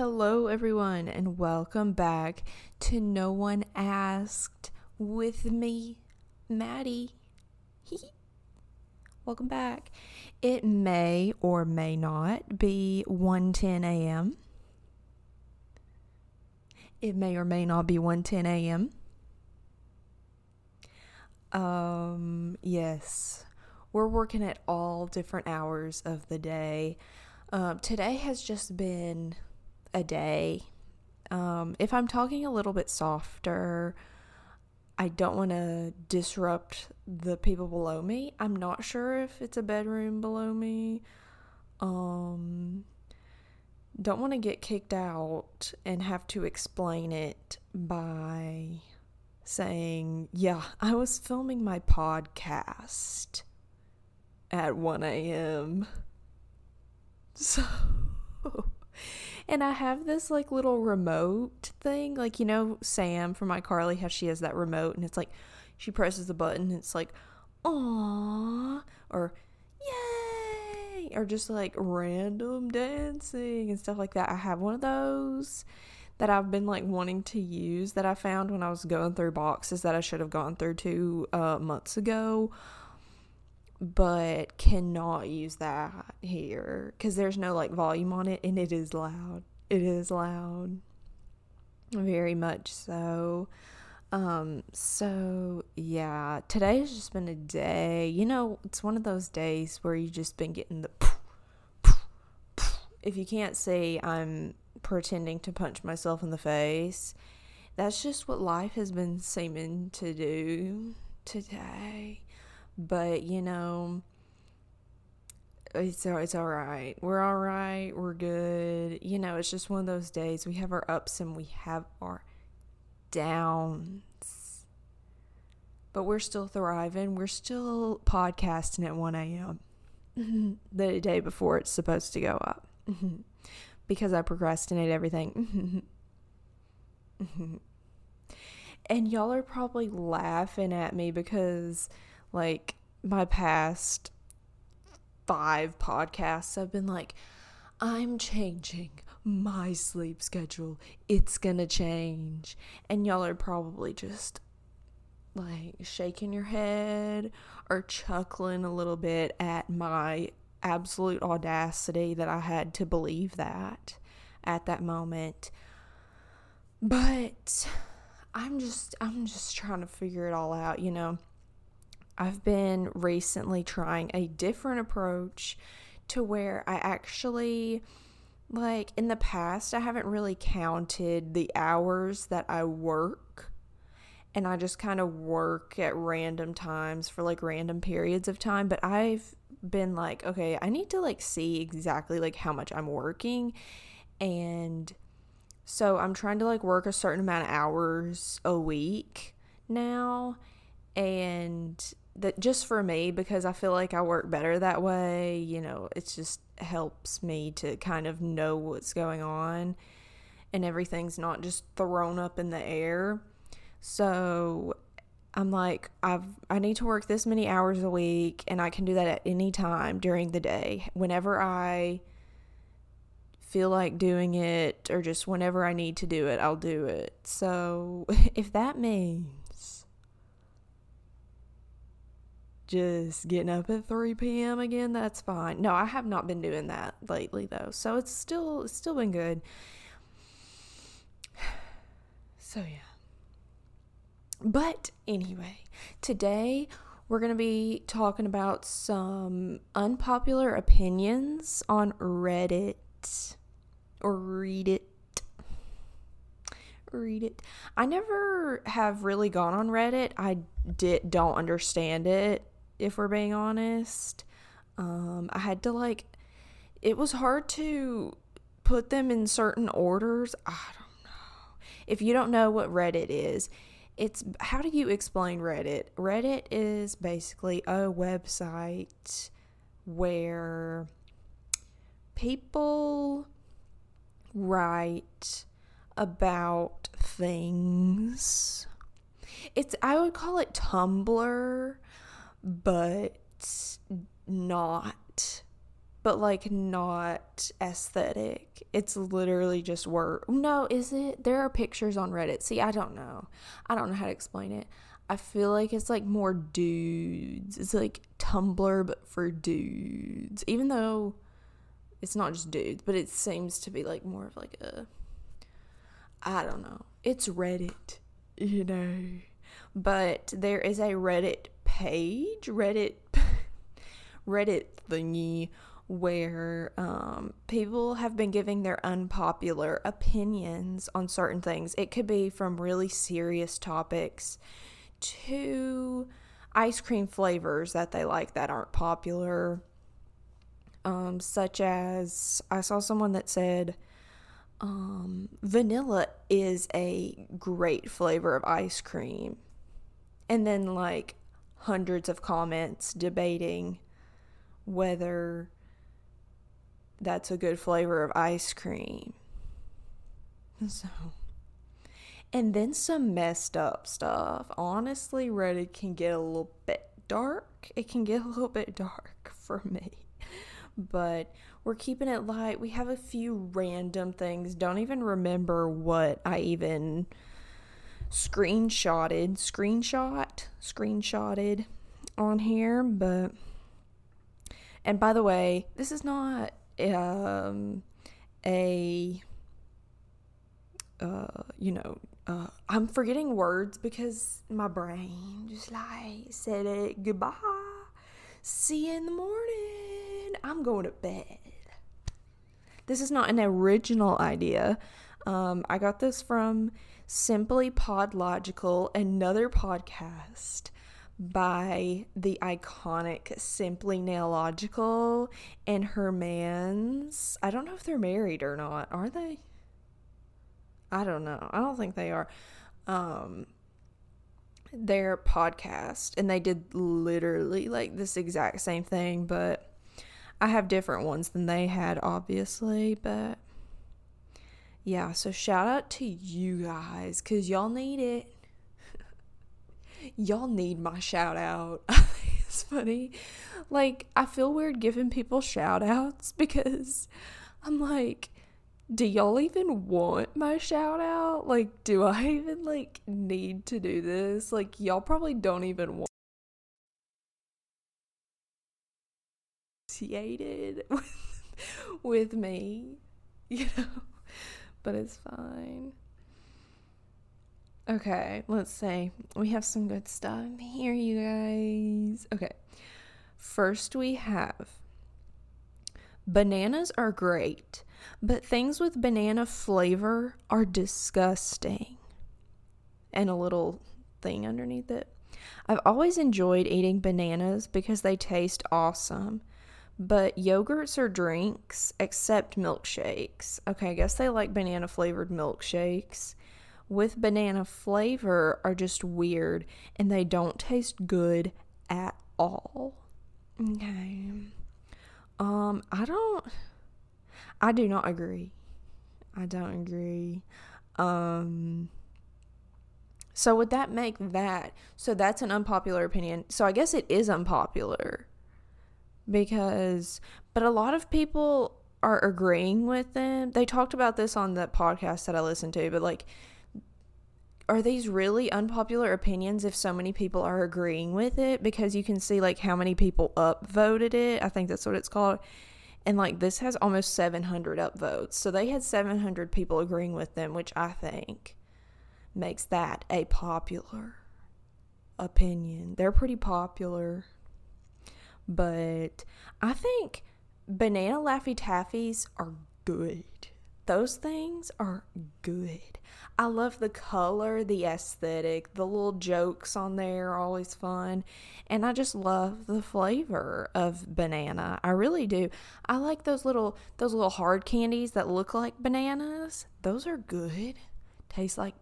Hello, everyone, and welcome back to No One Asked with me, Maddie. welcome back. It may or may not be 1:10 a.m. It may or may not be 1:10 a.m. Um, yes. We're working at all different hours of the day. Um, today has just been a day. Um, if I'm talking a little bit softer, I don't want to disrupt the people below me. I'm not sure if it's a bedroom below me. Um, don't want to get kicked out and have to explain it by saying, Yeah, I was filming my podcast at 1 a.m. So, and I have this like little remote thing, like you know Sam from iCarly, how she has that remote, and it's like she presses the button, and it's like, "Aww," or "Yay," or just like random dancing and stuff like that. I have one of those that I've been like wanting to use that I found when I was going through boxes that I should have gone through two uh, months ago but cannot use that here because there's no like volume on it and it is loud. It is loud. Very much so. Um, so yeah, today has just been a day. You know, it's one of those days where you just been getting the if you can't see, I'm pretending to punch myself in the face. That's just what life has been seeming to do today. But, you know, it's it's all right. We're all right. We're good. You know, it's just one of those days. We have our ups and we have our downs. But we're still thriving. We're still podcasting at 1 a.m. the day before it's supposed to go up. because I procrastinate everything. and y'all are probably laughing at me because like my past five podcasts I've been like, I'm changing my sleep schedule. It's gonna change. And y'all are probably just like shaking your head or chuckling a little bit at my absolute audacity that I had to believe that at that moment. But I'm just I'm just trying to figure it all out, you know. I've been recently trying a different approach to where I actually like in the past I haven't really counted the hours that I work and I just kind of work at random times for like random periods of time but I've been like okay I need to like see exactly like how much I'm working and so I'm trying to like work a certain amount of hours a week now and that just for me because I feel like I work better that way. You know, it just helps me to kind of know what's going on and everything's not just thrown up in the air. So I'm like I've I need to work this many hours a week and I can do that at any time during the day. Whenever I feel like doing it or just whenever I need to do it, I'll do it. So if that means just getting up at 3 p.m. again, that's fine. No, I have not been doing that lately though. So it's still it's still been good. So yeah. But anyway, today we're going to be talking about some unpopular opinions on Reddit or read it read it. I never have really gone on Reddit. I did don't understand it if we're being honest. Um, I had to like, it was hard to put them in certain orders. I don't know. If you don't know what Reddit is, it's how do you explain Reddit? Reddit is basically a website where people write about things. It's I would call it Tumblr but not but like not aesthetic. It's literally just word. No, is it? There are pictures on Reddit. See, I don't know. I don't know how to explain it. I feel like it's like more dudes. It's like Tumblr, but for dudes. Even though it's not just dudes, but it seems to be like more of like a. I don't know. It's Reddit, you know. But there is a Reddit page, Reddit, Reddit thingy where um, people have been giving their unpopular opinions on certain things. It could be from really serious topics to ice cream flavors that they like that aren't popular. Um, such as I saw someone that said um, vanilla is a great flavor of ice cream. And then, like, hundreds of comments debating whether that's a good flavor of ice cream. So, and then some messed up stuff. Honestly, Reddit can get a little bit dark. It can get a little bit dark for me. But we're keeping it light. We have a few random things. Don't even remember what I even screenshotted, screenshot, screenshotted on here, but and by the way, this is not um, a uh, you know, uh, I'm forgetting words because my brain just like said it goodbye. See you in the morning. I'm going to bed. This is not an original idea. Um, I got this from Simply Podlogical, another podcast by the iconic Simply Nailogical and her man's. I don't know if they're married or not. Are they? I don't know. I don't think they are. Um, their podcast, and they did literally like this exact same thing, but I have different ones than they had, obviously. But yeah, so shout out to you guys because y'all need it y'all need my shout out. it's funny. Like, I feel weird giving people shout outs because I'm like, do y'all even want my shout out? Like, do I even like need to do this? Like, y'all probably don't even want associated with, with me, you know, but it's fine. Okay, let's say we have some good stuff here, you guys. Okay, first we have bananas are great, but things with banana flavor are disgusting. And a little thing underneath it. I've always enjoyed eating bananas because they taste awesome. But yogurts or drinks, except milkshakes. Okay, I guess they like banana flavored milkshakes with banana flavor are just weird and they don't taste good at all. Okay. Um, I don't I do not agree. I don't agree. Um so would that make that so that's an unpopular opinion. So I guess it is unpopular. Because but a lot of people are agreeing with them. They talked about this on the podcast that I listened to, but like are these really unpopular opinions if so many people are agreeing with it? Because you can see like how many people upvoted it. I think that's what it's called. And like this has almost 700 upvotes. So they had 700 people agreeing with them, which I think makes that a popular opinion. They're pretty popular. But I think banana Laffy Taffies are good. Those things are good. I love the color, the aesthetic, the little jokes on there are always fun. And I just love the flavor of banana. I really do. I like those little those little hard candies that look like bananas. Those are good. Taste like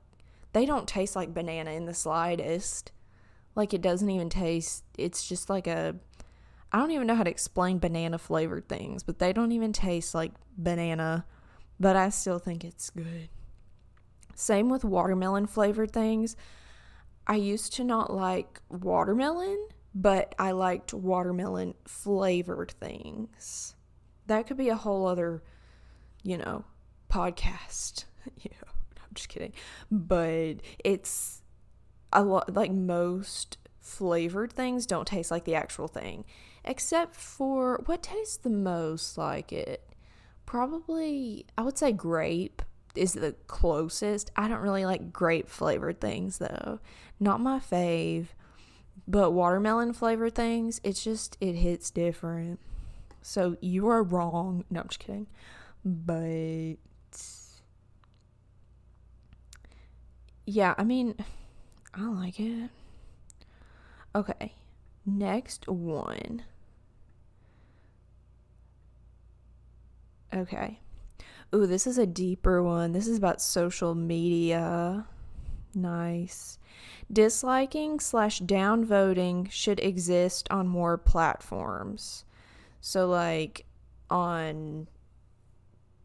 they don't taste like banana in the slightest. Like it doesn't even taste it's just like a I don't even know how to explain banana flavored things, but they don't even taste like banana, but I still think it's good. Same with watermelon flavored things. I used to not like watermelon, but I liked watermelon flavored things. that could be a whole other, you know, podcast. know, I'm just kidding. But it's a lot like most flavored things don't taste like the actual thing, except for what tastes the most like it. Probably, I would say grape is the closest. I don't really like grape flavored things though. Not my fave. But watermelon flavored things, it's just it hits different. So you are wrong. No, I'm just kidding. But yeah, I mean, I like it. Okay, next one. Okay. Ooh, this is a deeper one. This is about social media. Nice. Disliking slash downvoting should exist on more platforms. So, like, on,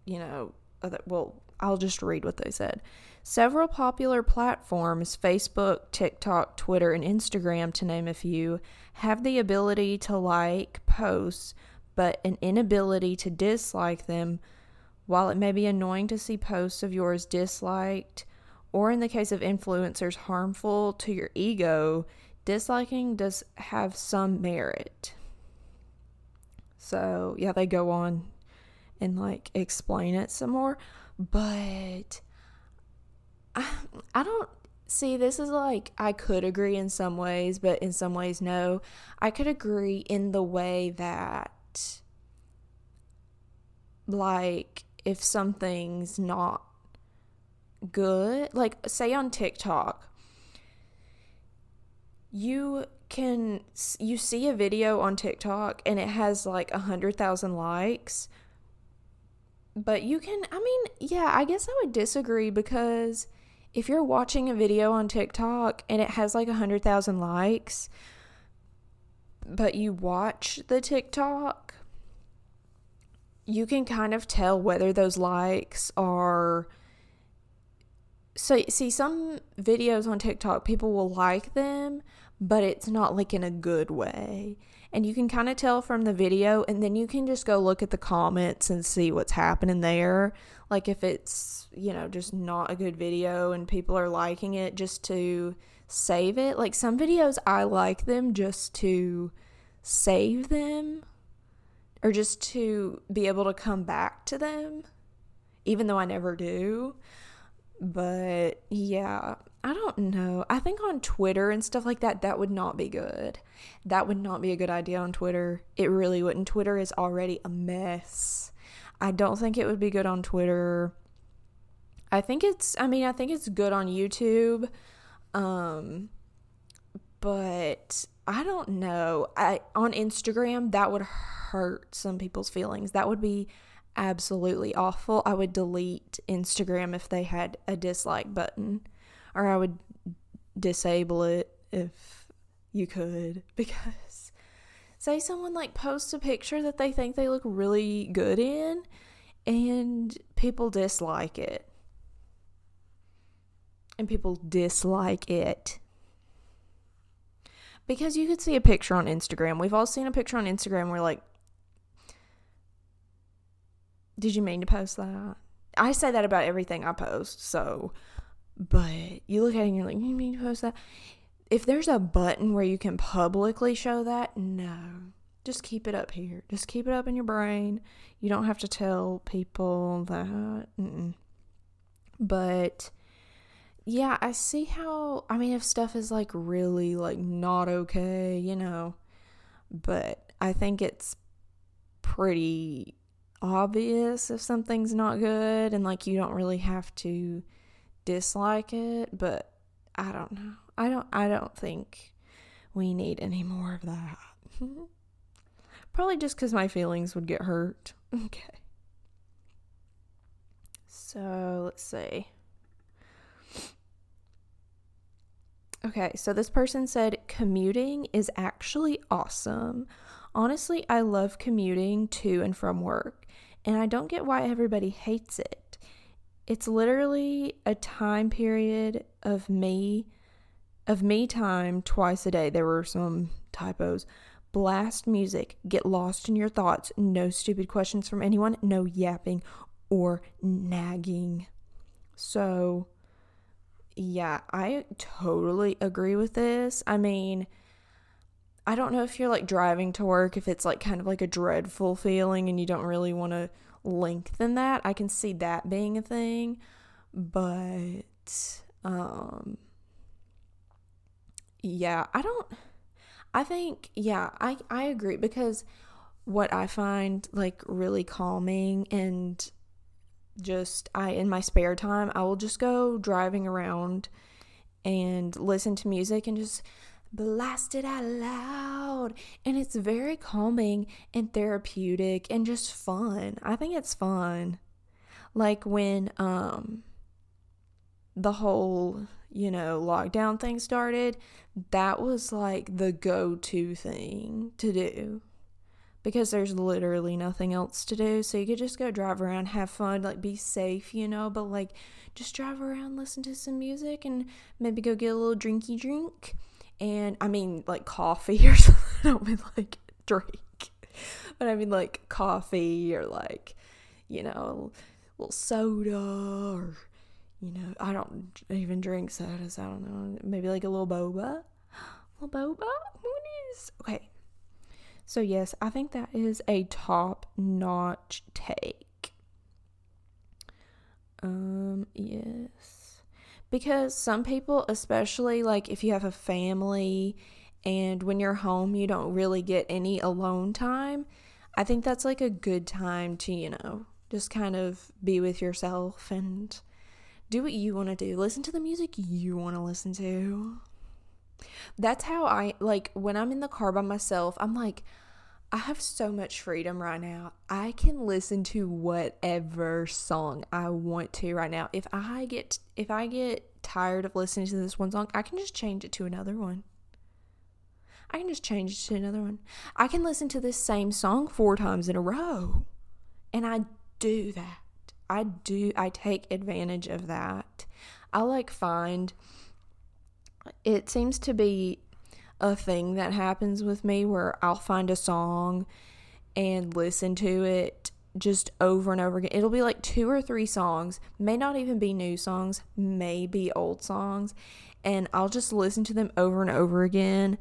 you know, other, well, I'll just read what they said. Several popular platforms, Facebook, TikTok, Twitter, and Instagram, to name a few, have the ability to like posts, but an inability to dislike them. While it may be annoying to see posts of yours disliked, or in the case of influencers, harmful to your ego, disliking does have some merit. So, yeah, they go on and like explain it some more, but I, I don't see this is like I could agree in some ways, but in some ways, no. I could agree in the way that, like, if something's not good, like say on TikTok, you can you see a video on TikTok and it has like a hundred thousand likes, but you can. I mean, yeah, I guess I would disagree because if you're watching a video on TikTok and it has like a hundred thousand likes, but you watch the TikTok, you can kind of tell whether those likes are so see some videos on TikTok people will like them but it's not like in a good way. And you can kind of tell from the video and then you can just go look at the comments and see what's happening there. Like if it's you know just not a good video and people are liking it just to save it like some videos I like them just to save them or just to be able to come back to them even though I never do but yeah, I don't know. I think on Twitter and stuff like that, that would not be good. That would not be a good idea on Twitter. It really wouldn't. Twitter is already a mess. I don't think it would be good on Twitter. I think it's, I mean, I think it's good on YouTube. Um, but I don't know. I on Instagram that would hurt some people's feelings. That would be absolutely awful, I would delete Instagram if they had a dislike button, or I would disable it if you could. Because, say, someone like posts a picture that they think they look really good in, and people dislike it. And people dislike it. Because you could see a picture on Instagram. We've all seen a picture on Instagram where, like, did you mean to post that? I say that about everything I post, so but you look at it and you're like, you mean to post that? If there's a button where you can publicly show that, no. Just keep it up here. Just keep it up in your brain. You don't have to tell people that. Mm-mm. But yeah, I see how I mean if stuff is like really like not okay, you know. But I think it's pretty obvious if something's not good and like you don't really have to dislike it, but I don't know. I don't I don't think we need any more of that. Probably just cuz my feelings would get hurt. Okay. So, let's see. Okay, so this person said commuting is actually awesome. Honestly, I love commuting to and from work, and I don't get why everybody hates it. It's literally a time period of me of me time twice a day. There were some typos, blast music, get lost in your thoughts, no stupid questions from anyone, no yapping or nagging. So, yeah, I totally agree with this. I mean, I don't know if you're like driving to work, if it's like kind of like a dreadful feeling and you don't really want to lengthen that. I can see that being a thing, but um yeah, I don't I think yeah, I I agree because what I find like really calming and just I in my spare time, I will just go driving around and listen to music and just blast it out loud. And it's very calming and therapeutic and just fun. I think it's fun. Like when um the whole, you know, lockdown thing started, that was like the go-to thing to do. Because there's literally nothing else to do. So you could just go drive around, have fun, like be safe, you know, but like just drive around, listen to some music and maybe go get a little drinky drink and I mean like coffee or something. I don't mean like drink, but I mean like coffee or like you know a little soda or you know I don't even drink sodas. I don't know maybe like a little boba, a little boba. What is okay? So yes, I think that is a top notch take. Um yes because some people, especially like if you have a family and when you're home, you don't really get any alone time. I think that's like a good time to, you know, just kind of be with yourself and do what you want to do. Listen to the music you want to listen to. That's how I like when I'm in the car by myself, I'm like, I have so much freedom right now. I can listen to whatever song I want to right now. If I get if I get tired of listening to this one song, I can just change it to another one. I can just change it to another one. I can listen to this same song four times in a row. And I do that. I do I take advantage of that. I like find it seems to be a thing that happens with me where I'll find a song and listen to it just over and over again. It'll be like two or three songs, may not even be new songs, may be old songs, and I'll just listen to them over and over again.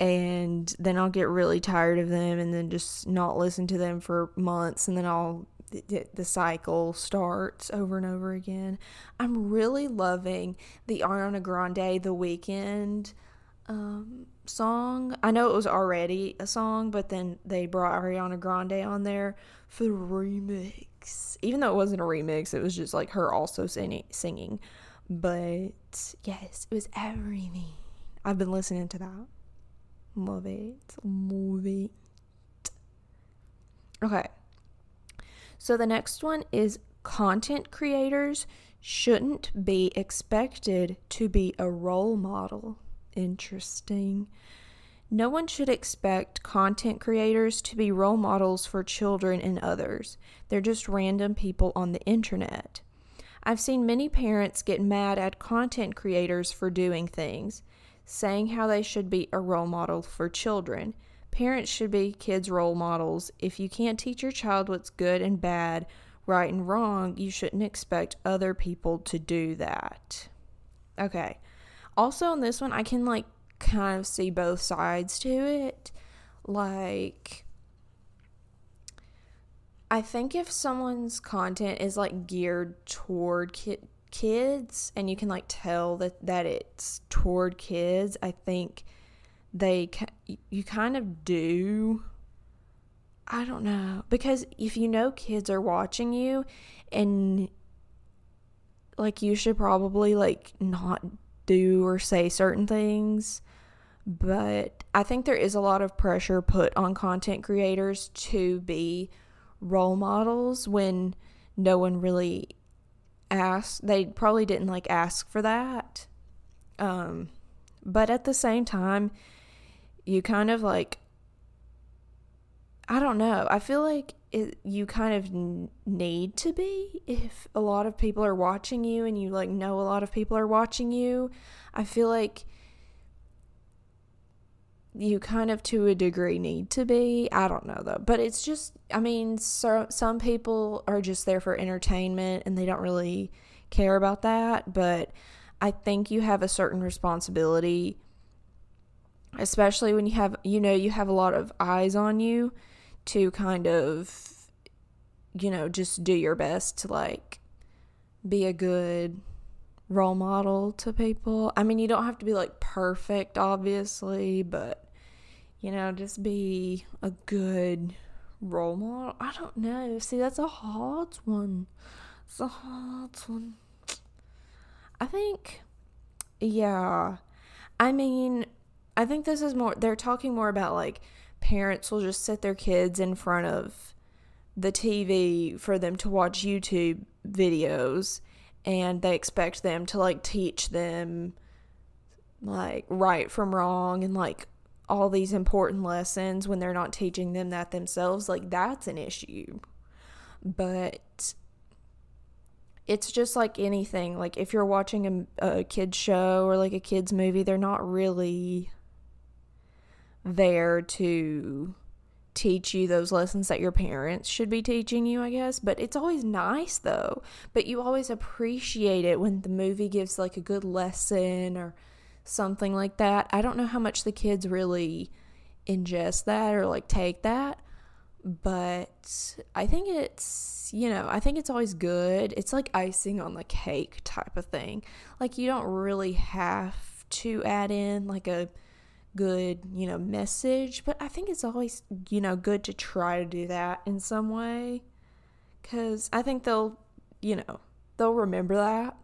And then I'll get really tired of them and then just not listen to them for months. And then I'll, the cycle starts over and over again. I'm really loving the Ariana Grande The Weeknd um, song. I know it was already a song, but then they brought Ariana Grande on there for the remix. Even though it wasn't a remix, it was just like her also singing. singing. But yes, it was everything. I've been listening to that. Love it. Love it. Okay. So the next one is content creators shouldn't be expected to be a role model interesting. No one should expect content creators to be role models for children and others. They're just random people on the internet. I've seen many parents get mad at content creators for doing things, saying how they should be a role model for children. Parents should be kids' role models. If you can't teach your child what's good and bad, right and wrong, you shouldn't expect other people to do that. Okay, also on this one I can like kind of see both sides to it. Like I think if someone's content is like geared toward ki- kids and you can like tell that that it's toward kids, I think they you kind of do I don't know because if you know kids are watching you and like you should probably like not do or say certain things. But I think there is a lot of pressure put on content creators to be role models when no one really asked. They probably didn't like ask for that. Um, but at the same time, you kind of like, I don't know. I feel like it, you kind of need to be if a lot of people are watching you and you like know a lot of people are watching you. I feel like you kind of to a degree need to be. I don't know though. But it's just I mean, so, some people are just there for entertainment and they don't really care about that, but I think you have a certain responsibility especially when you have you know you have a lot of eyes on you to kind of you know just do your best to like be a good role model to people. I mean, you don't have to be like perfect, obviously, but you know, just be a good role model. I don't know. See, that's a hard one. It's a hard one. I think, yeah. I mean, I think this is more, they're talking more about like parents will just sit their kids in front of the TV for them to watch YouTube videos and they expect them to like teach them like right from wrong and like all these important lessons when they're not teaching them that themselves. Like that's an issue. But it's just like anything. Like if you're watching a, a kids show or like a kids movie they're not really there to teach you those lessons that your parents should be teaching you, I guess. But it's always nice though. But you always appreciate it when the movie gives like a good lesson or something like that. I don't know how much the kids really ingest that or like take that. But I think it's, you know, I think it's always good. It's like icing on the cake type of thing. Like, you don't really have to add in like a good, you know, message, but I think it's always, you know, good to try to do that in some way cuz I think they'll, you know, they'll remember that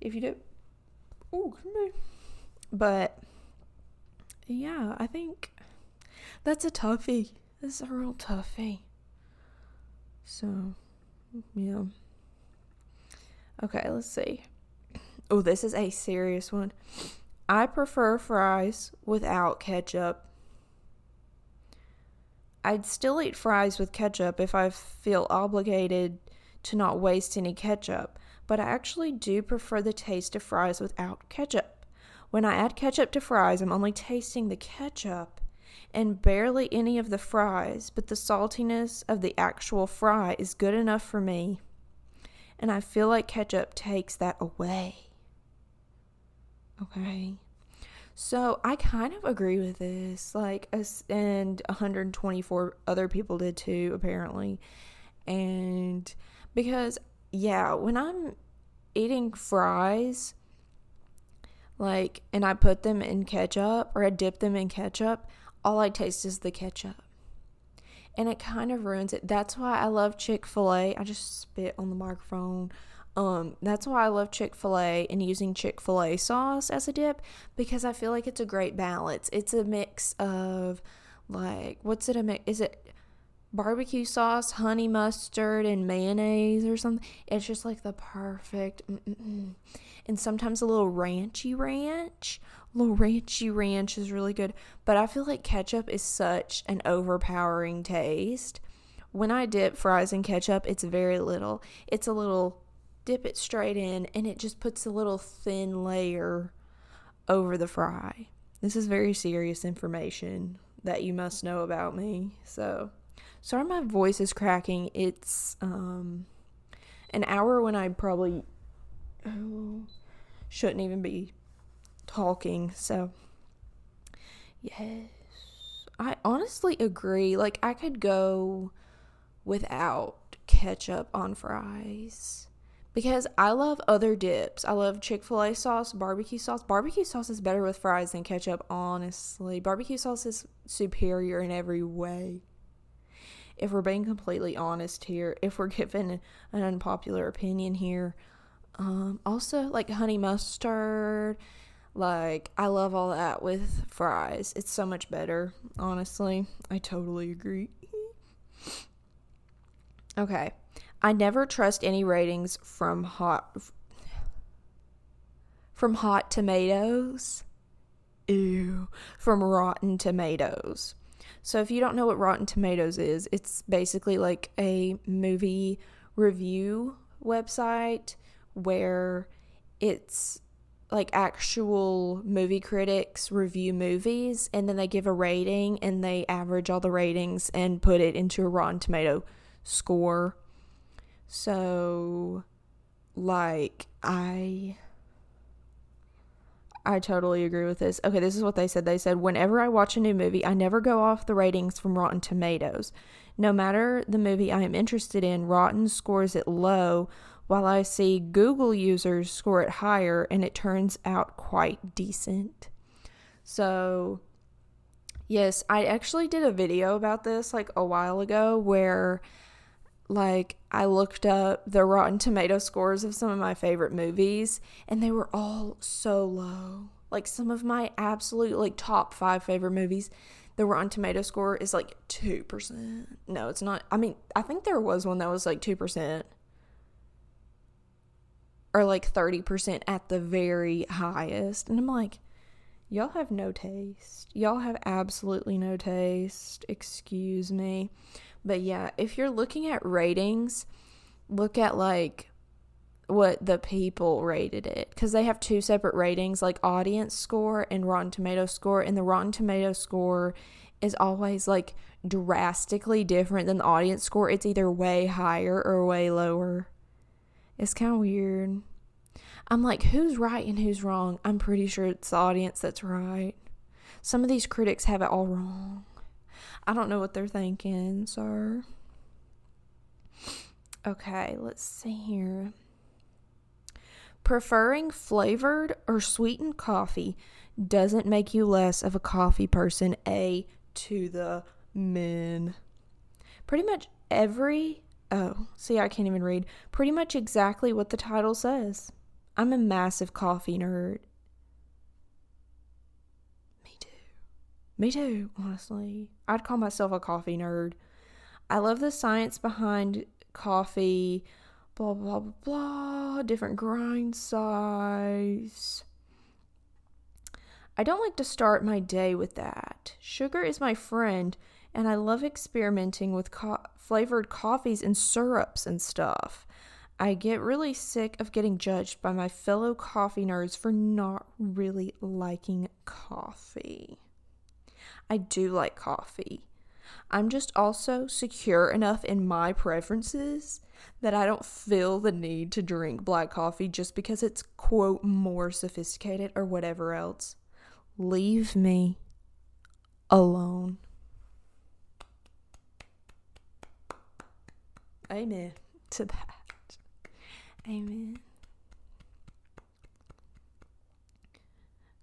if you do. Oh, but yeah, I think that's a toughie. This is a real toughie. So, yeah. Okay, let's see. Oh, this is a serious one. I prefer fries without ketchup. I'd still eat fries with ketchup if I feel obligated to not waste any ketchup, but I actually do prefer the taste of fries without ketchup. When I add ketchup to fries, I'm only tasting the ketchup and barely any of the fries, but the saltiness of the actual fry is good enough for me. And I feel like ketchup takes that away. Okay. So I kind of agree with this. Like, and 124 other people did too, apparently. And because, yeah, when I'm eating fries, like, and I put them in ketchup or I dip them in ketchup, all I taste is the ketchup. And it kind of ruins it. That's why I love Chick fil A. I just spit on the microphone. Um, that's why I love Chick fil A and using Chick fil A sauce as a dip because I feel like it's a great balance. It's a mix of like, what's it a mix? Is it barbecue sauce, honey mustard, and mayonnaise or something? It's just like the perfect. Mm-mm-mm. And sometimes a little ranchy ranch. A little ranchy ranch is really good. But I feel like ketchup is such an overpowering taste. When I dip fries in ketchup, it's very little. It's a little dip it straight in, and it just puts a little thin layer over the fry. This is very serious information that you must know about me. So, sorry my voice is cracking. It's um an hour when I probably oh, shouldn't even be talking. So, yes. I honestly agree. Like I could go without ketchup on fries because I love other dips. I love Chick fil A sauce, barbecue sauce. Barbecue sauce is better with fries than ketchup, honestly. Barbecue sauce is superior in every way. If we're being completely honest here, if we're given an unpopular opinion here, um, also like honey mustard, like I love all that with fries. It's so much better, honestly. I totally agree. okay. I never trust any ratings from hot from hot tomatoes. Ew, from Rotten Tomatoes. So if you don't know what Rotten Tomatoes is, it's basically like a movie review website where it's like actual movie critics review movies and then they give a rating and they average all the ratings and put it into a Rotten Tomato score. So like I I totally agree with this. Okay, this is what they said. They said, whenever I watch a new movie, I never go off the ratings from Rotten Tomatoes. No matter the movie I am interested in, Rotten scores it low, while I see Google users score it higher, and it turns out quite decent. So, yes, I actually did a video about this like a while ago where like I looked up the Rotten Tomato scores of some of my favorite movies and they were all so low. Like some of my absolute like top 5 favorite movies, the Rotten Tomato score is like 2%. No, it's not. I mean, I think there was one that was like 2% or like 30% at the very highest. And I'm like, y'all have no taste. Y'all have absolutely no taste. Excuse me. But yeah, if you're looking at ratings, look at like what the people rated it because they have two separate ratings like audience score and Rotten Tomato score. And the Rotten Tomato score is always like drastically different than the audience score. It's either way higher or way lower. It's kind of weird. I'm like, who's right and who's wrong? I'm pretty sure it's the audience that's right. Some of these critics have it all wrong. I don't know what they're thinking, sir. Okay, let's see here. Preferring flavored or sweetened coffee doesn't make you less of a coffee person. A to the men. Pretty much every. Oh, see, I can't even read. Pretty much exactly what the title says. I'm a massive coffee nerd. Me too, honestly. I'd call myself a coffee nerd. I love the science behind coffee, blah, blah, blah, blah, different grind size. I don't like to start my day with that. Sugar is my friend, and I love experimenting with co- flavored coffees and syrups and stuff. I get really sick of getting judged by my fellow coffee nerds for not really liking coffee. I do like coffee. I'm just also secure enough in my preferences that I don't feel the need to drink black coffee just because it's, quote, more sophisticated or whatever else. Leave me alone. Amen to that. Amen.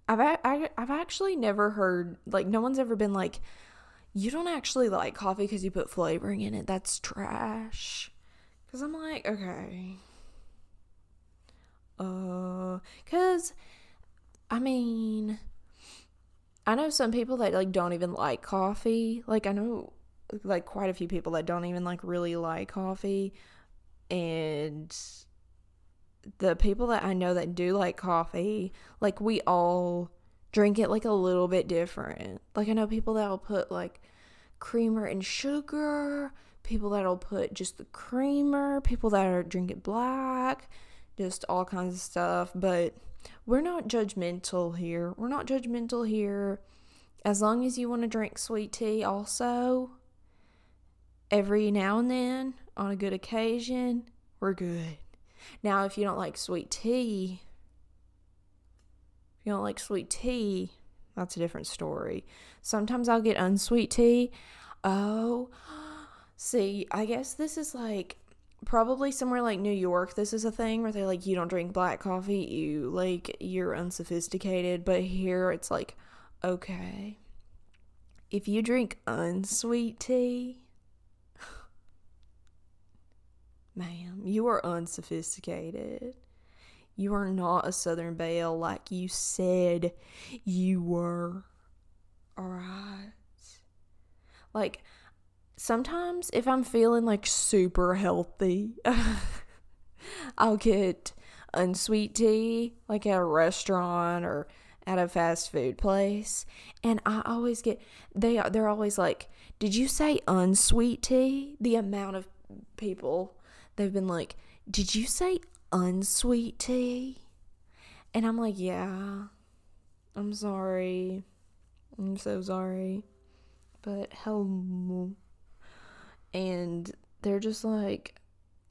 I've I, I've actually never heard like no one's ever been like you don't actually like coffee because you put flavoring in it. That's trash. Cause I'm like okay, uh, cause I mean I know some people that like don't even like coffee. Like I know like quite a few people that don't even like really like coffee and the people that I know that do like coffee, like we all drink it like a little bit different. Like I know people that'll put like creamer and sugar, people that'll put just the creamer, people that are drink it black, just all kinds of stuff, but we're not judgmental here. We're not judgmental here. As long as you want to drink sweet tea also every now and then on a good occasion, we're good. Now, if you don't like sweet tea, if you don't like sweet tea, that's a different story. Sometimes I'll get unsweet tea. Oh, see, I guess this is like probably somewhere like New York. This is a thing where they're like, you don't drink black coffee, you like, you're unsophisticated. But here it's like, okay, if you drink unsweet tea, Ma'am, you are unsophisticated. You are not a Southern Belle like you said you were. Alright. Like, sometimes if I'm feeling like super healthy, I'll get unsweet tea, like at a restaurant or at a fast food place. And I always get, they, they're always like, Did you say unsweet tea? The amount of people they've been like, Did you say unsweet tea? And I'm like, yeah, I'm sorry. I'm so sorry. But hello. And they're just like,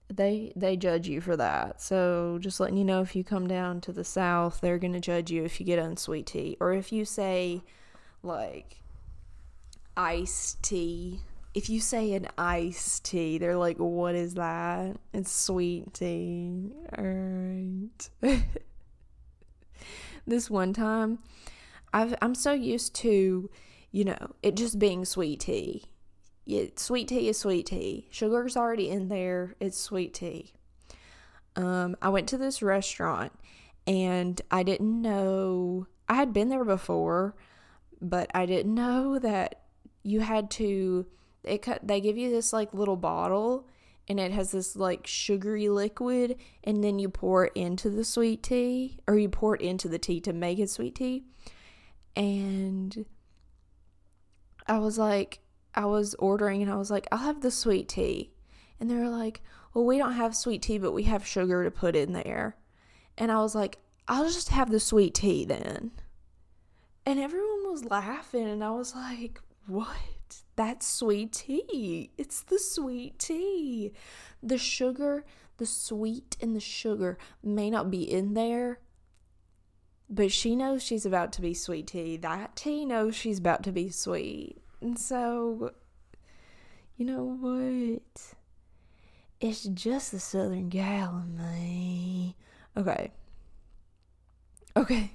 they they judge you for that. So just letting you know if you come down to the south, they're gonna judge you if you get unsweet tea. Or if you say like iced tea. If you say an iced tea, they're like, what is that? It's sweet tea. Alright. this one time, I've I'm so used to, you know, it just being sweet tea it, sweet tea is sweet tea. Sugar's already in there. It's sweet tea. Um, I went to this restaurant and I didn't know I had been there before, but I didn't know that you had to it cut they give you this like little bottle and it has this like sugary liquid and then you pour it into the sweet tea or you pour it into the tea to make it sweet tea. And I was like I was ordering and I was like, I'll have the sweet tea. And they were like, Well, we don't have sweet tea, but we have sugar to put in there. And I was like, I'll just have the sweet tea then. And everyone was laughing, and I was like, What? That's sweet tea. It's the sweet tea. The sugar, the sweet and the sugar may not be in there, but she knows she's about to be sweet tea. That tea knows she's about to be sweet. And so, you know what? It's just the Southern gal in me. Okay. Okay.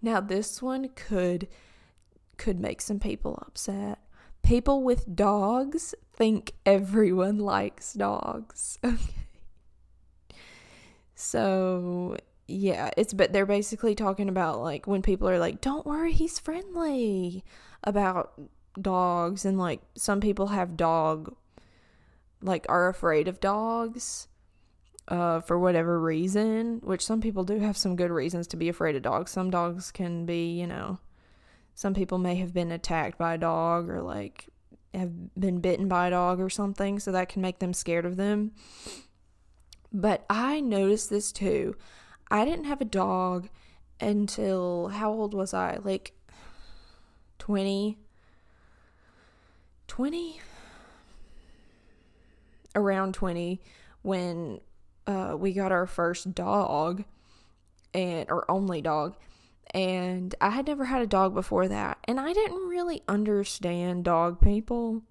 Now this one could could make some people upset. People with dogs think everyone likes dogs. Okay. So, yeah, it's but they're basically talking about like when people are like, "Don't worry, he's friendly." About dogs and like some people have dog like are afraid of dogs uh for whatever reason which some people do have some good reasons to be afraid of dogs some dogs can be you know some people may have been attacked by a dog or like have been bitten by a dog or something so that can make them scared of them. But i noticed this too. I didn't have a dog until how old was i? Like 20 20 around 20 when uh, we got our first dog and our only dog and I had never had a dog before that and I didn't really understand dog people.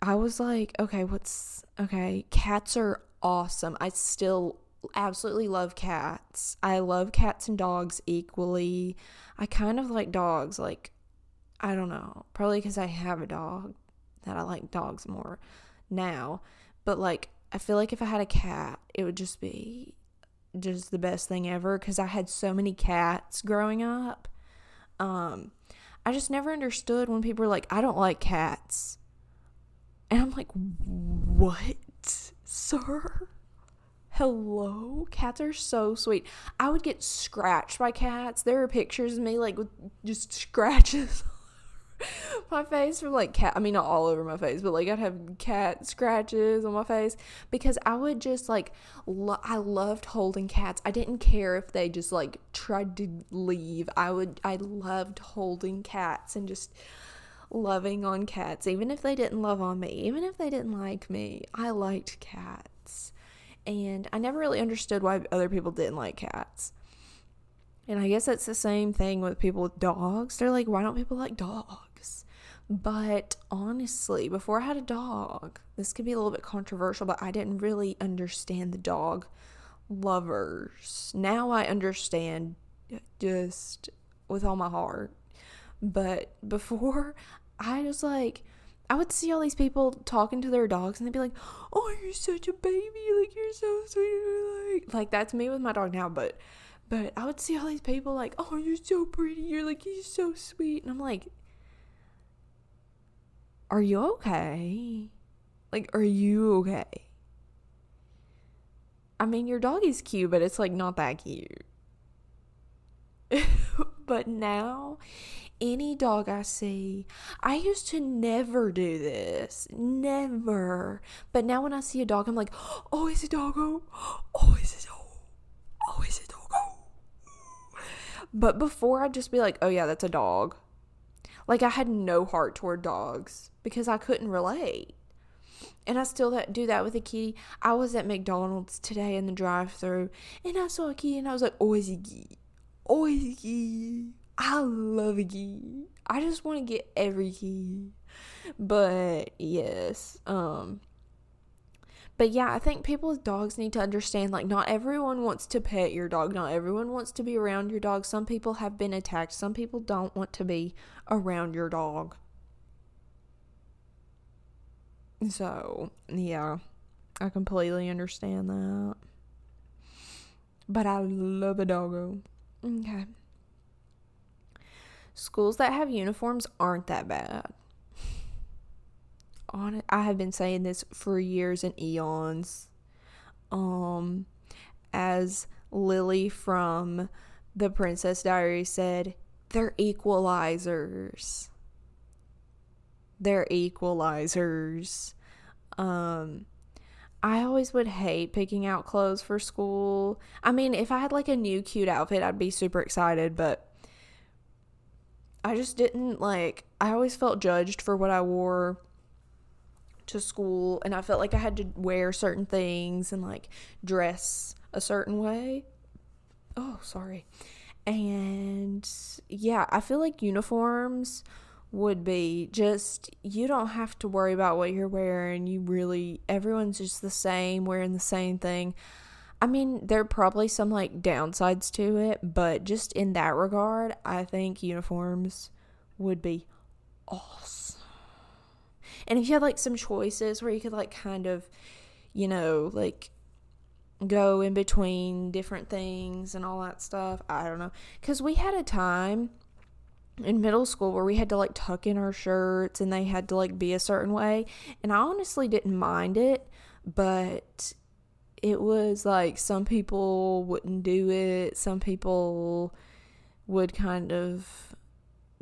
I was like, okay, what's okay, cats are awesome. I still absolutely love cats. I love cats and dogs equally. I kind of like dogs like I don't know. Probably because I have a dog that I like dogs more now. But like, I feel like if I had a cat, it would just be just the best thing ever because I had so many cats growing up. Um, I just never understood when people were like, I don't like cats. And I'm like, what, sir? Hello? Cats are so sweet. I would get scratched by cats. There are pictures of me like with just scratches my face from like cat I mean not all over my face but like I'd have cat scratches on my face because I would just like lo- I loved holding cats. I didn't care if they just like tried to leave. I would I loved holding cats and just loving on cats even if they didn't love on me, even if they didn't like me. I liked cats. And I never really understood why other people didn't like cats. And I guess that's the same thing with people with dogs. They're like, why don't people like dogs? But honestly, before I had a dog, this could be a little bit controversial, but I didn't really understand the dog lovers. Now I understand just with all my heart. But before, I was like, I would see all these people talking to their dogs and they'd be like, Oh, you're such a baby. Like, you're so sweet. Like, like that's me with my dog now. But, but I would see all these people like, Oh, you're so pretty. You're like, you're so sweet. And I'm like, are you okay? Like, are you okay? I mean, your dog is cute, but it's like not that cute. but now, any dog I see, I used to never do this. Never. But now when I see a dog, I'm like, oh, it's a doggo. Oh, it's a dog. Oh, it's a doggo. But before I'd just be like, oh yeah, that's a dog. Like I had no heart toward dogs because I couldn't relate. And I still do that with a kitty. I was at McDonald's today in the drive through and I saw a kitty and I was like, oh, kitty. Oh. I love a kitty. I just want to get every kitty. But yes, um, but yeah, I think people with dogs need to understand like not everyone wants to pet your dog. Not everyone wants to be around your dog. Some people have been attacked. Some people don't want to be around your dog. So, yeah. I completely understand that. But I love a doggo. Okay. Schools that have uniforms aren't that bad on. I have been saying this for years and eons. Um, as Lilly from The Princess Diary said, they're equalizers. They're equalizers. Um, I always would hate picking out clothes for school. I mean, if I had like a new cute outfit, I'd be super excited, but I just didn't like, I always felt judged for what I wore to school and I felt like I had to wear certain things and like dress a certain way. Oh, sorry. And yeah, I feel like uniforms would be just you don't have to worry about what you're wearing. You really everyone's just the same, wearing the same thing. I mean, there are probably some like downsides to it, but just in that regard, I think uniforms would be awesome. And if you had like some choices where you could like kind of, you know, like go in between different things and all that stuff, I don't know. Cuz we had a time in middle school where we had to like tuck in our shirts and they had to like be a certain way, and I honestly didn't mind it, but it was like some people wouldn't do it, some people would kind of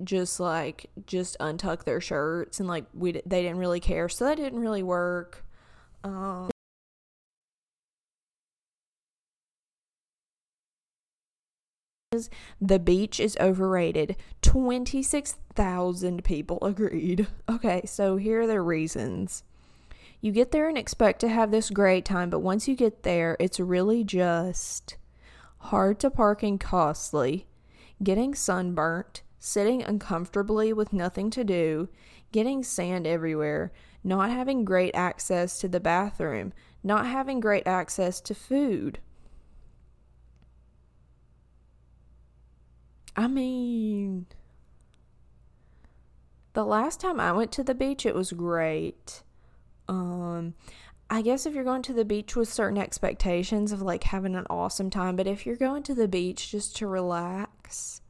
just like just untuck their shirts and like we they didn't really care so that didn't really work um the beach is overrated. 26,000 people agreed. Okay so here are the reasons. You get there and expect to have this great time but once you get there it's really just hard to park and costly. Getting sunburnt sitting uncomfortably with nothing to do, getting sand everywhere, not having great access to the bathroom, not having great access to food. I mean, the last time I went to the beach, it was great. Um, I guess if you're going to the beach with certain expectations of like having an awesome time, but if you're going to the beach just to relax,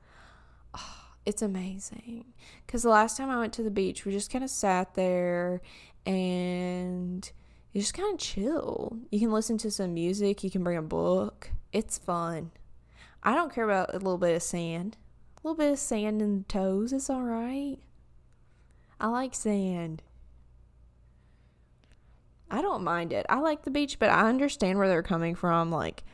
it's amazing. Because the last time I went to the beach, we just kind of sat there and you just kind of chill. You can listen to some music, you can bring a book. It's fun. I don't care about a little bit of sand. A little bit of sand in the toes, it's all right. I like sand. I don't mind it. I like the beach, but I understand where they're coming from. Like,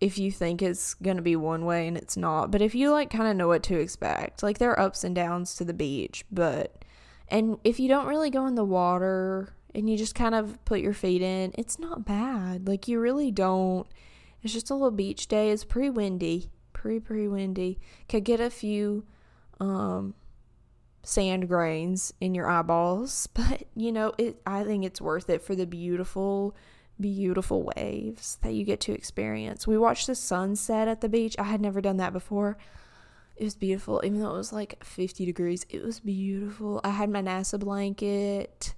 if you think it's going to be one way and it's not. But if you like kind of know what to expect, like there are ups and downs to the beach, but and if you don't really go in the water and you just kind of put your feet in, it's not bad. Like you really don't. It's just a little beach day. It's pretty windy, pretty pretty windy. Could get a few um sand grains in your eyeballs, but you know, it I think it's worth it for the beautiful beautiful waves that you get to experience. We watched the sunset at the beach. I had never done that before. It was beautiful, even though it was like 50 degrees. It was beautiful. I had my NASA blanket,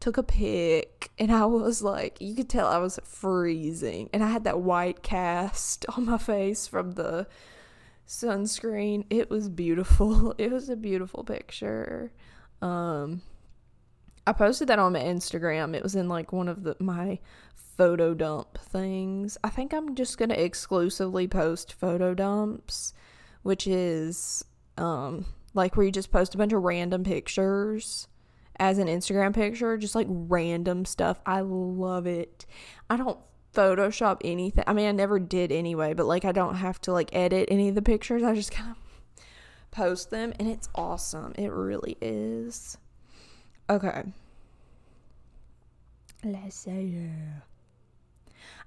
took a pic, and I was like, you could tell I was freezing. And I had that white cast on my face from the sunscreen. It was beautiful. It was a beautiful picture. Um, I posted that on my Instagram. It was in like one of the my photo dump things. I think I'm just going to exclusively post photo dumps, which is um like where you just post a bunch of random pictures as an Instagram picture, just like random stuff. I love it. I don't Photoshop anything. I mean, I never did anyway, but like I don't have to like edit any of the pictures. I just kind of post them and it's awesome. It really is. Okay. Let's say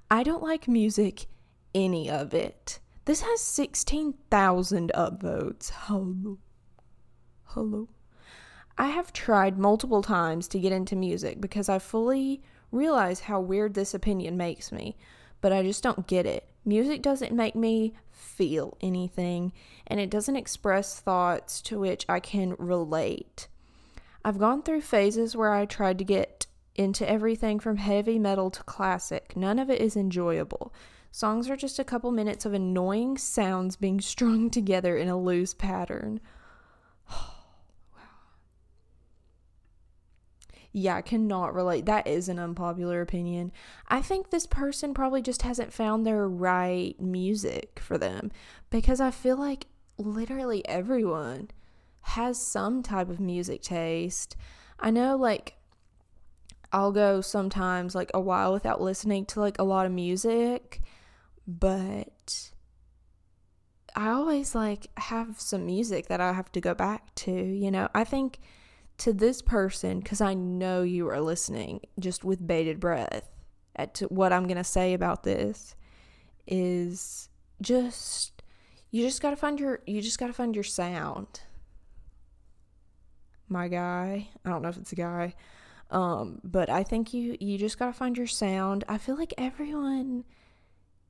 I don't like music any of it. This has 16,000 upvotes. Hello. Hello. I have tried multiple times to get into music because I fully realize how weird this opinion makes me, but I just don't get it. Music doesn't make me feel anything, and it doesn't express thoughts to which I can relate. I've gone through phases where I tried to get into everything from heavy metal to classic. None of it is enjoyable. Songs are just a couple minutes of annoying sounds being strung together in a loose pattern. Yeah, I cannot relate. That is an unpopular opinion. I think this person probably just hasn't found their right music for them because I feel like literally everyone has some type of music taste. I know, like, I'll go sometimes like a while without listening to like a lot of music, but I always like have some music that I have to go back to, you know. I think to this person because I know you are listening just with bated breath at what I'm going to say about this is just you just got to find your you just got to find your sound. My guy, I don't know if it's a guy. Um, but I think you you just got to find your sound. I feel like everyone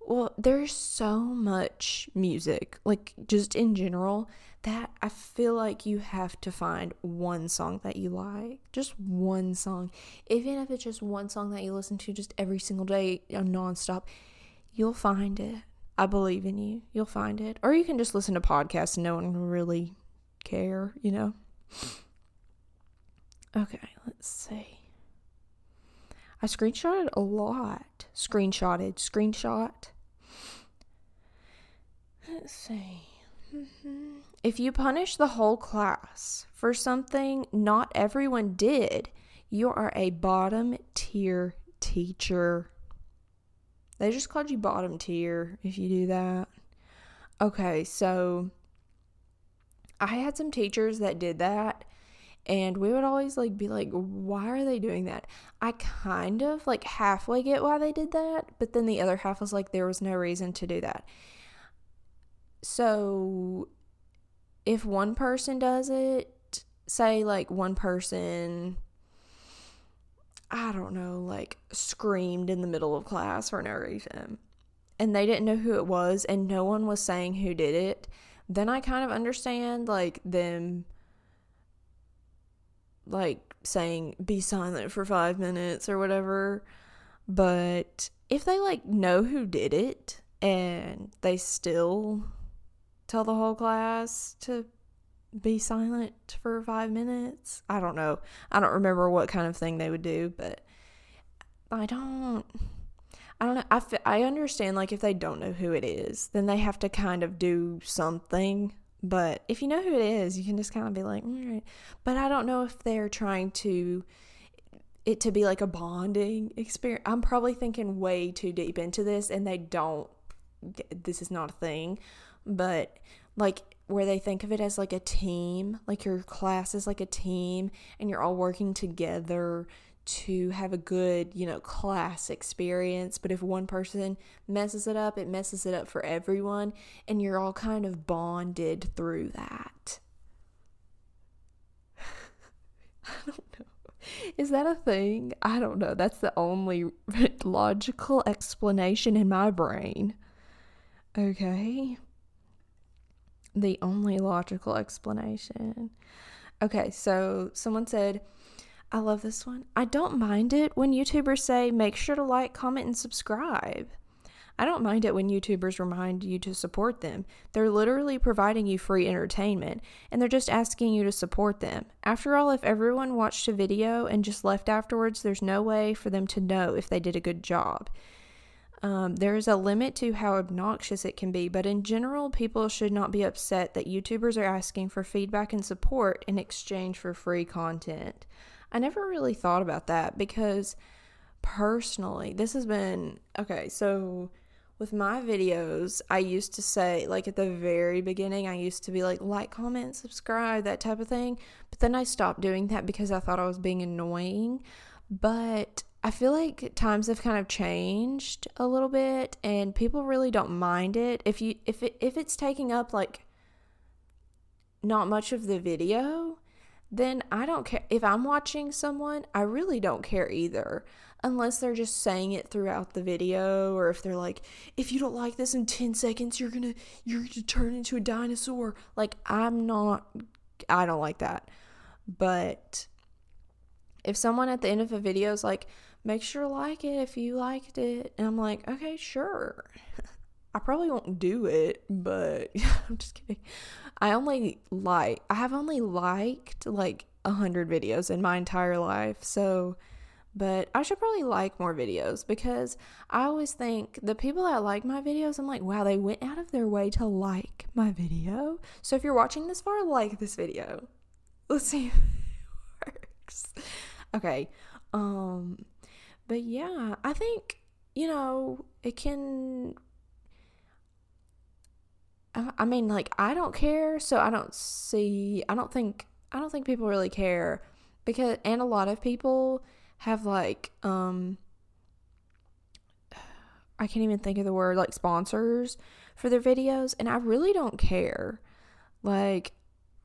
well, there's so much music, like just in general, that I feel like you have to find one song that you like. Just one song. Even if it's just one song that you listen to just every single day, nonstop, you'll find it. I believe in you. You'll find it. Or you can just listen to podcasts and no one really care, you know? Okay, let's see. I screenshotted a lot. Screenshotted. Screenshot. Let's see. Mm-hmm. If you punish the whole class for something not everyone did, you are a bottom tier teacher. They just called you bottom tier if you do that. Okay, so I had some teachers that did that and we would always like be like why are they doing that? I kind of like halfway get why they did that but then the other half was like there was no reason to do that. So if one person does it, say like one person I don't know, like screamed in the middle of class for no reason, and they didn't know who it was, and no one was saying who did it, then I kind of understand like them like saying be silent for five minutes or whatever. But if they like know who did it and they still tell the whole class to be silent for five minutes. I don't know. I don't remember what kind of thing they would do, but I don't. I don't know. I, f- I understand, like, if they don't know who it is, then they have to kind of do something. But if you know who it is, you can just kind of be like, all right. But I don't know if they're trying to it to be like a bonding experience. I'm probably thinking way too deep into this, and they don't. This is not a thing but like where they think of it as like a team, like your class is like a team and you're all working together to have a good, you know, class experience. But if one person messes it up, it messes it up for everyone and you're all kind of bonded through that. I don't know. Is that a thing? I don't know. That's the only logical explanation in my brain. Okay the only logical explanation. Okay, so someone said, I love this one. I don't mind it when YouTubers say, make sure to like, comment, and subscribe. I don't mind it when YouTubers remind you to support them. They're literally providing you free entertainment, and they're just asking you to support them. After all, if everyone watched a video and just left afterwards, there's no way for them to know if they did a good job. Um, there is a limit to how obnoxious it can be, but in general, people should not be upset that YouTubers are asking for feedback and support in exchange for free content. I never really thought about that because personally, this has been okay, so with my videos, I used to say, like at the very beginning, I used to be like, like, comment, subscribe, that type of thing. But then I stopped doing that because I thought I was being annoying. But I feel like times have kind of changed a little bit and people really don't mind it. If you if it if it's taking up like not much of the video, then I don't care. If I'm watching someone, I really don't care either unless they're just saying it throughout the video or if they're like if you don't like this in 10 seconds you're to you're to turn into a dinosaur. Like i'm not i don't like that. But if someone at the end of a video is like make sure to like it if you liked it and i'm like okay sure i probably won't do it but i'm just kidding i only like i have only liked like a hundred videos in my entire life so but I should probably like more videos because I always think the people that like my videos, I'm like, wow, they went out of their way to like my video. So if you're watching this far, like this video. Let's see if it works. Okay. Um, but yeah, I think, you know, it can. I mean, like, I don't care, so I don't see, I don't think, I don't think people really care because, and a lot of people, have like um I can't even think of the word like sponsors for their videos and I really don't care. Like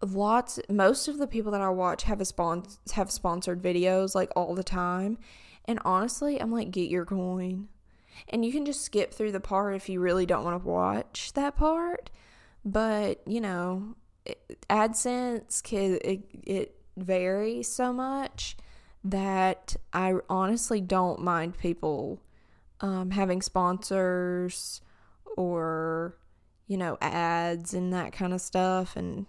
lots most of the people that I watch have a spons have sponsored videos like all the time. And honestly, I'm like get your coin. And you can just skip through the part if you really don't want to watch that part. But, you know, AdSense can it, it varies so much that I honestly don't mind people um, having sponsors or you know ads and that kind of stuff and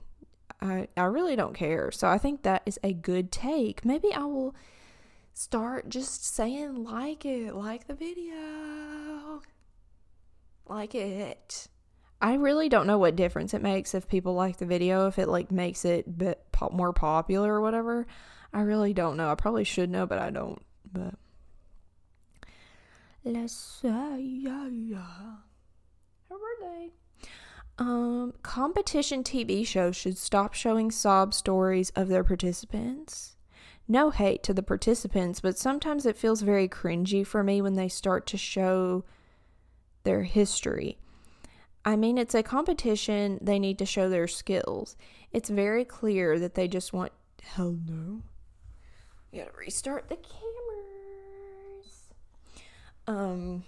I, I really don't care so i think that is a good take maybe i will start just saying like it like the video like it i really don't know what difference it makes if people like the video if it like makes it bit more popular or whatever I really don't know. I probably should know, but I don't. But let's say yeah, yeah. Her birthday. Um, competition TV shows should stop showing sob stories of their participants. No hate to the participants, but sometimes it feels very cringy for me when they start to show their history. I mean, it's a competition, they need to show their skills. It's very clear that they just want. Hell no. We gotta restart the cameras. Um,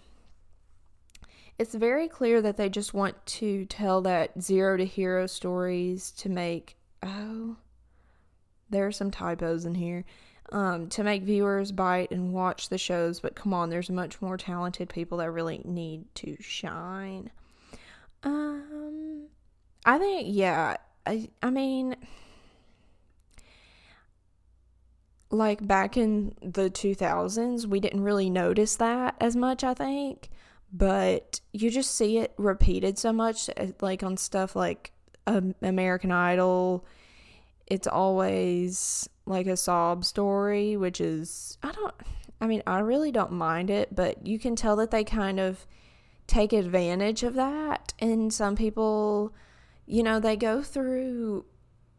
it's very clear that they just want to tell that zero to hero stories to make. Oh, there are some typos in here. Um, to make viewers bite and watch the shows, but come on, there's much more talented people that really need to shine. Um, I think, yeah, I, I mean, like back in the 2000s, we didn't really notice that as much, I think. But you just see it repeated so much, like on stuff like um, American Idol. It's always like a sob story, which is, I don't, I mean, I really don't mind it, but you can tell that they kind of take advantage of that. And some people, you know, they go through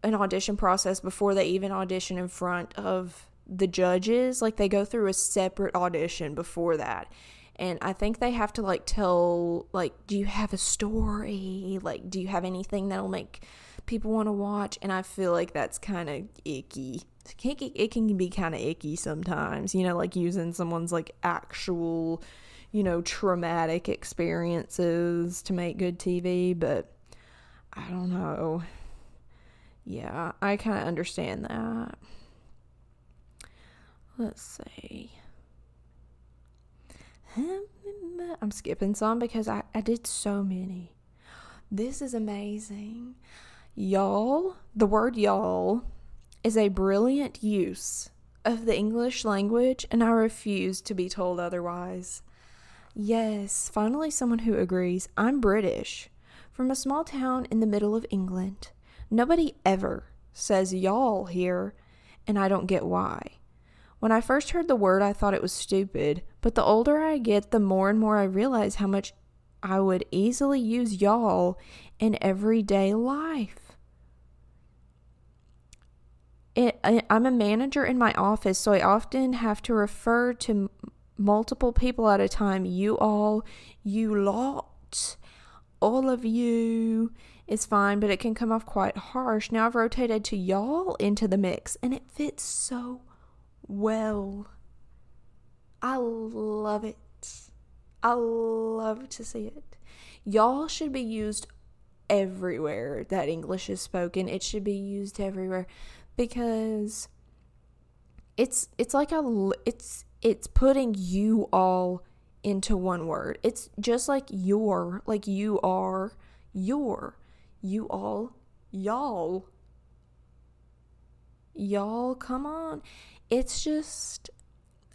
an audition process before they even audition in front of the judges. Like they go through a separate audition before that. And I think they have to like tell like do you have a story? Like do you have anything that'll make people want to watch? And I feel like that's kind of icky. It can be kind of icky sometimes, you know, like using someone's like actual, you know, traumatic experiences to make good TV, but I don't know. Yeah, I kind of understand that. Let's see. I'm skipping some because I, I did so many. This is amazing. Y'all, the word y'all is a brilliant use of the English language, and I refuse to be told otherwise. Yes, finally, someone who agrees. I'm British, from a small town in the middle of England. Nobody ever says y'all here, and I don't get why. When I first heard the word, I thought it was stupid, But the older I get, the more and more I realize how much I would easily use y'all in everyday life. It, I'm a manager in my office, so I often have to refer to m- multiple people at a time. You all, you lot, all of you is fine, but it can come off quite harsh. Now I've rotated to y'all into the mix, and it fits so well. I love it. I love to see it. Y'all should be used everywhere that English is spoken. It should be used everywhere because it's it's like a it's it's putting you all into one word. It's just like your, like you are, your, you all, y'all. Y'all, come on. It's just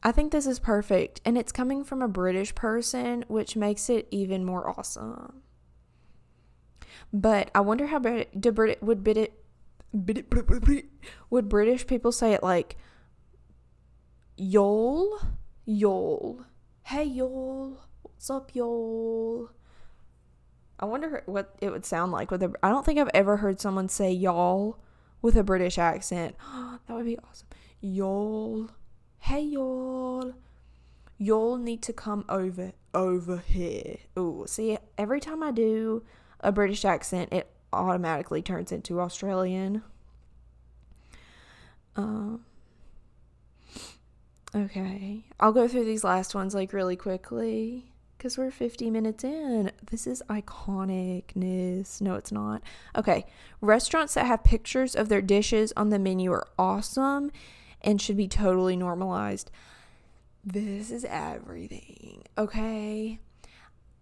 I think this is perfect and it's coming from a British person, which makes it even more awesome. But I wonder how Brit would Brit would British people say it like y'all, y'all, hey y'all, what's up y'all? I wonder what it would sound like with a. I don't think I've ever heard someone say y'all with a British accent. that would be awesome. Y'all, hey y'all, y'all need to come over over here. Oh, see, every time I do a British accent, it automatically turns into Australian. Um. Okay, I'll go through these last ones like really quickly because we're 50 minutes in. This is iconicness. No, it's not. Okay, restaurants that have pictures of their dishes on the menu are awesome and should be totally normalized. This is everything. Okay.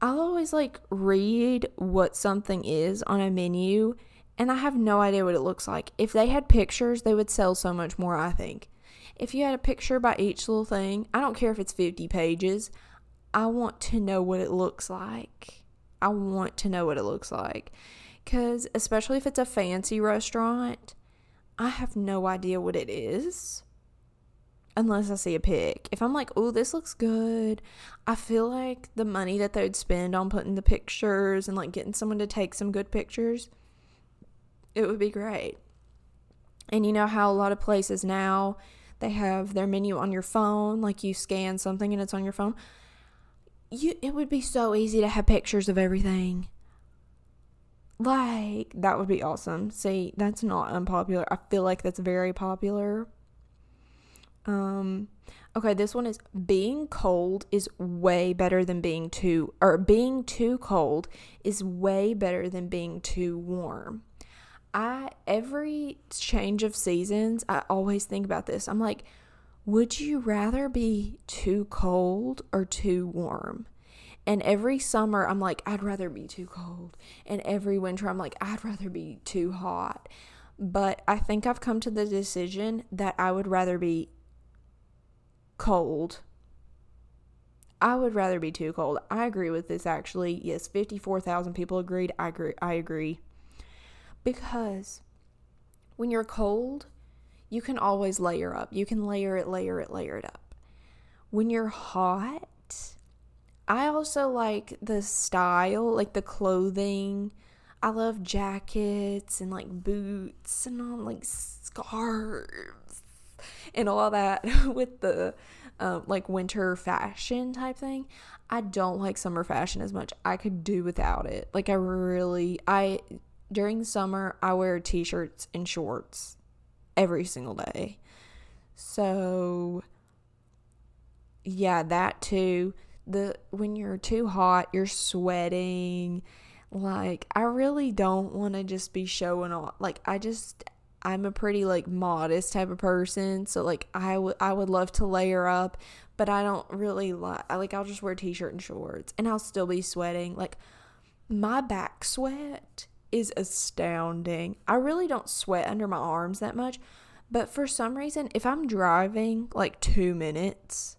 I'll always like read what something is on a menu and I have no idea what it looks like. If they had pictures, they would sell so much more, I think. If you had a picture by each little thing, I don't care if it's 50 pages, I want to know what it looks like. I want to know what it looks like. Because, especially if it's a fancy restaurant, I have no idea what it is unless I see a pic. If I'm like, oh, this looks good, I feel like the money that they would spend on putting the pictures and like getting someone to take some good pictures, it would be great. And you know how a lot of places now they have their menu on your phone, like you scan something and it's on your phone. You it would be so easy to have pictures of everything. Like that would be awesome. See, that's not unpopular. I feel like that's very popular um, okay, this one is being cold is way better than being too, or being too cold is way better than being too warm. I, every change of seasons, I always think about this. I'm like, would you rather be too cold or too warm? And every summer, I'm like, I'd rather be too cold. And every winter, I'm like, I'd rather be too hot. But I think I've come to the decision that I would rather be cold. I would rather be too cold. I agree with this actually. Yes, 54,000 people agreed. I agree. I agree. Because when you're cold, you can always layer up. You can layer it, layer it, layer it up. When you're hot, I also like the style, like the clothing. I love jackets and like boots and all like scarves and all that with the um, like winter fashion type thing. I don't like summer fashion as much. I could do without it. Like I really I during summer I wear t-shirts and shorts every single day. So yeah, that too. The when you're too hot, you're sweating. Like I really don't want to just be showing off. Like I just I'm a pretty like modest type of person, so like I would I would love to layer up, but I don't really like like I'll just wear t-shirt and shorts and I'll still be sweating. Like my back sweat is astounding. I really don't sweat under my arms that much, but for some reason if I'm driving like 2 minutes,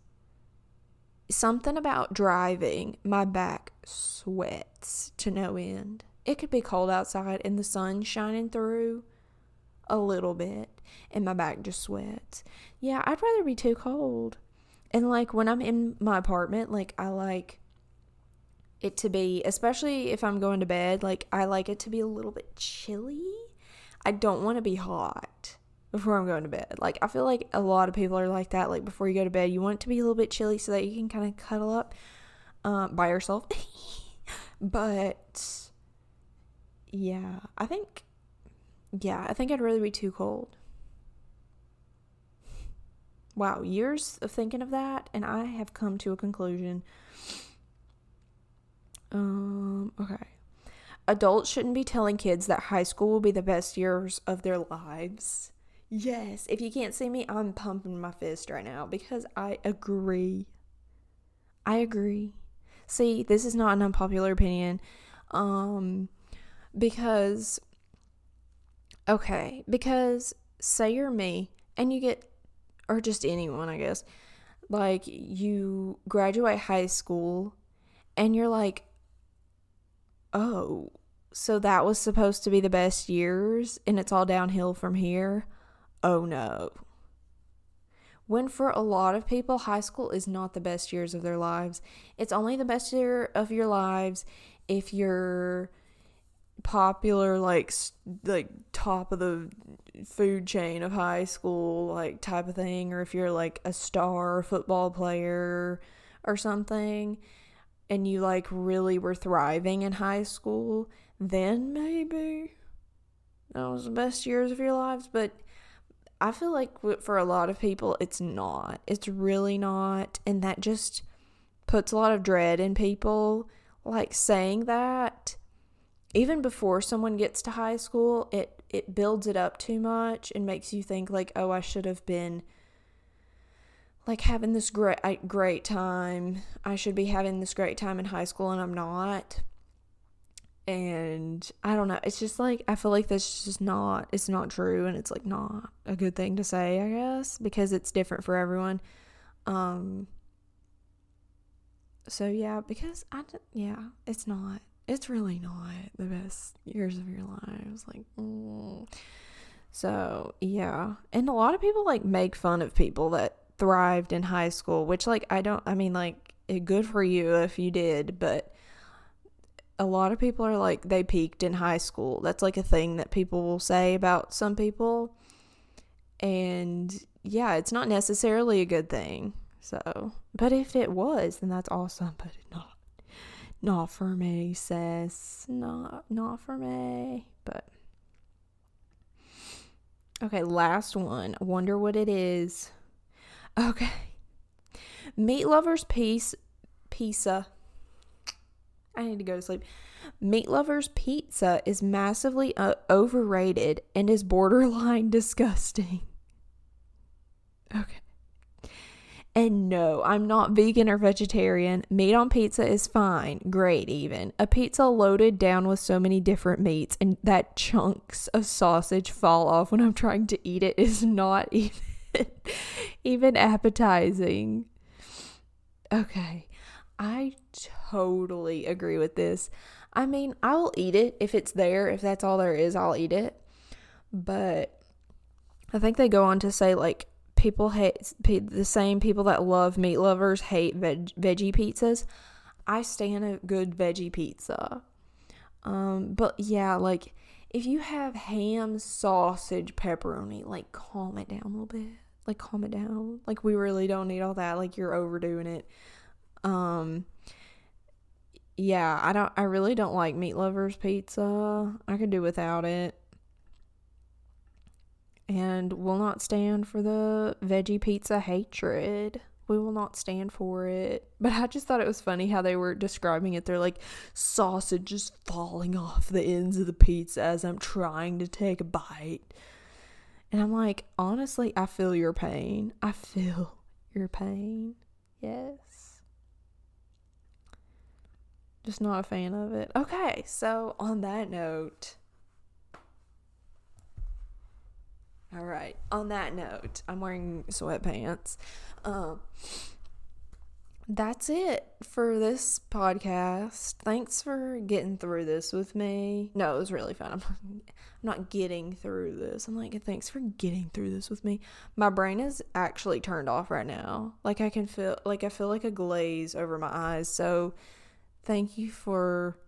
something about driving, my back sweats to no end. It could be cold outside and the sun shining through a little bit and my back just sweats. Yeah, I'd rather be too cold. And like when I'm in my apartment, like I like it to be, especially if I'm going to bed, like I like it to be a little bit chilly. I don't want to be hot before I'm going to bed. Like I feel like a lot of people are like that. Like before you go to bed, you want it to be a little bit chilly so that you can kind of cuddle up um, by yourself. but yeah, I think yeah, I think I'd rather be too cold. Wow, years of thinking of that, and I have come to a conclusion. Um, okay. Adults shouldn't be telling kids that high school will be the best years of their lives. Yes, if you can't see me, I'm pumping my fist right now because I agree. I agree. See, this is not an unpopular opinion. Um because okay, because say you're me and you get or just anyone, I guess. Like you graduate high school and you're like, "Oh, so that was supposed to be the best years and it's all downhill from here." Oh no. When for a lot of people, high school is not the best years of their lives. It's only the best year of your lives if you're popular like like top of the food chain of high school like type of thing or if you're like a star football player or something and you like really were thriving in high school then maybe that was the best years of your lives but I feel like for a lot of people, it's not. It's really not. And that just puts a lot of dread in people. Like saying that, even before someone gets to high school, it, it builds it up too much and makes you think, like, oh, I should have been like having this great great time. I should be having this great time in high school and I'm not and I don't know. It's just like I feel like that's just not it's not true and it's like not a good thing to say, I guess, because it's different for everyone. Um so yeah, because I yeah, it's not. It's really not the best years of your lives like mm. So, yeah. And a lot of people like make fun of people that thrived in high school, which like I don't I mean like good for you if you did, but a lot of people are like they peaked in high school. That's like a thing that people will say about some people. And yeah, it's not necessarily a good thing. So, but if it was, then that's awesome, but not not for me, sis. Not not for me. But Okay, last one. Wonder what it is. Okay. Meat lovers piece pizza I need to go to sleep. Meat Lover's Pizza is massively uh, overrated and is borderline disgusting. Okay. And no, I'm not vegan or vegetarian. Meat on pizza is fine, great even. A pizza loaded down with so many different meats and that chunks of sausage fall off when I'm trying to eat it is not even even appetizing. Okay. I totally agree with this. I mean, I'll eat it if it's there. If that's all there is, I'll eat it. But I think they go on to say, like, people hate the same people that love meat lovers hate veg, veggie pizzas. I stand a good veggie pizza. Um, but yeah, like if you have ham, sausage, pepperoni, like calm it down a little bit. Like calm it down. Like we really don't need all that. Like you're overdoing it. Um yeah, I don't I really don't like meat lovers pizza. I could do without it. And will not stand for the veggie pizza hatred. We will not stand for it. But I just thought it was funny how they were describing it. They're like sausage just falling off the ends of the pizza as I'm trying to take a bite. And I'm like, honestly, I feel your pain. I feel your pain. Yes. Just not a fan of it. Okay, so on that note, all right, on that note, I'm wearing sweatpants. Um, that's it for this podcast. Thanks for getting through this with me. No, it was really fun. I'm, I'm not getting through this. I'm like, thanks for getting through this with me. My brain is actually turned off right now. Like I can feel like I feel like a glaze over my eyes. So thank you for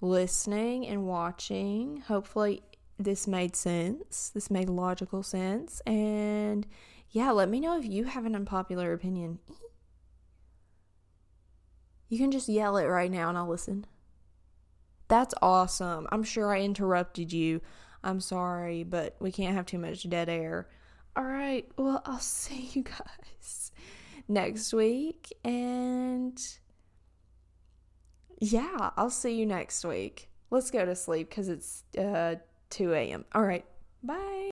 listening and watching. Hopefully this made sense. This made logical sense. And yeah, let me know if you have an unpopular opinion. You can just yell it right now and I'll listen. That's awesome. I'm sure I interrupted you. I'm sorry, but we can't have too much dead air. All right. Well, I'll see you guys next week. And yeah, I'll see you next week. Let's go to sleep because it's uh, 2 a.m. All right. Bye.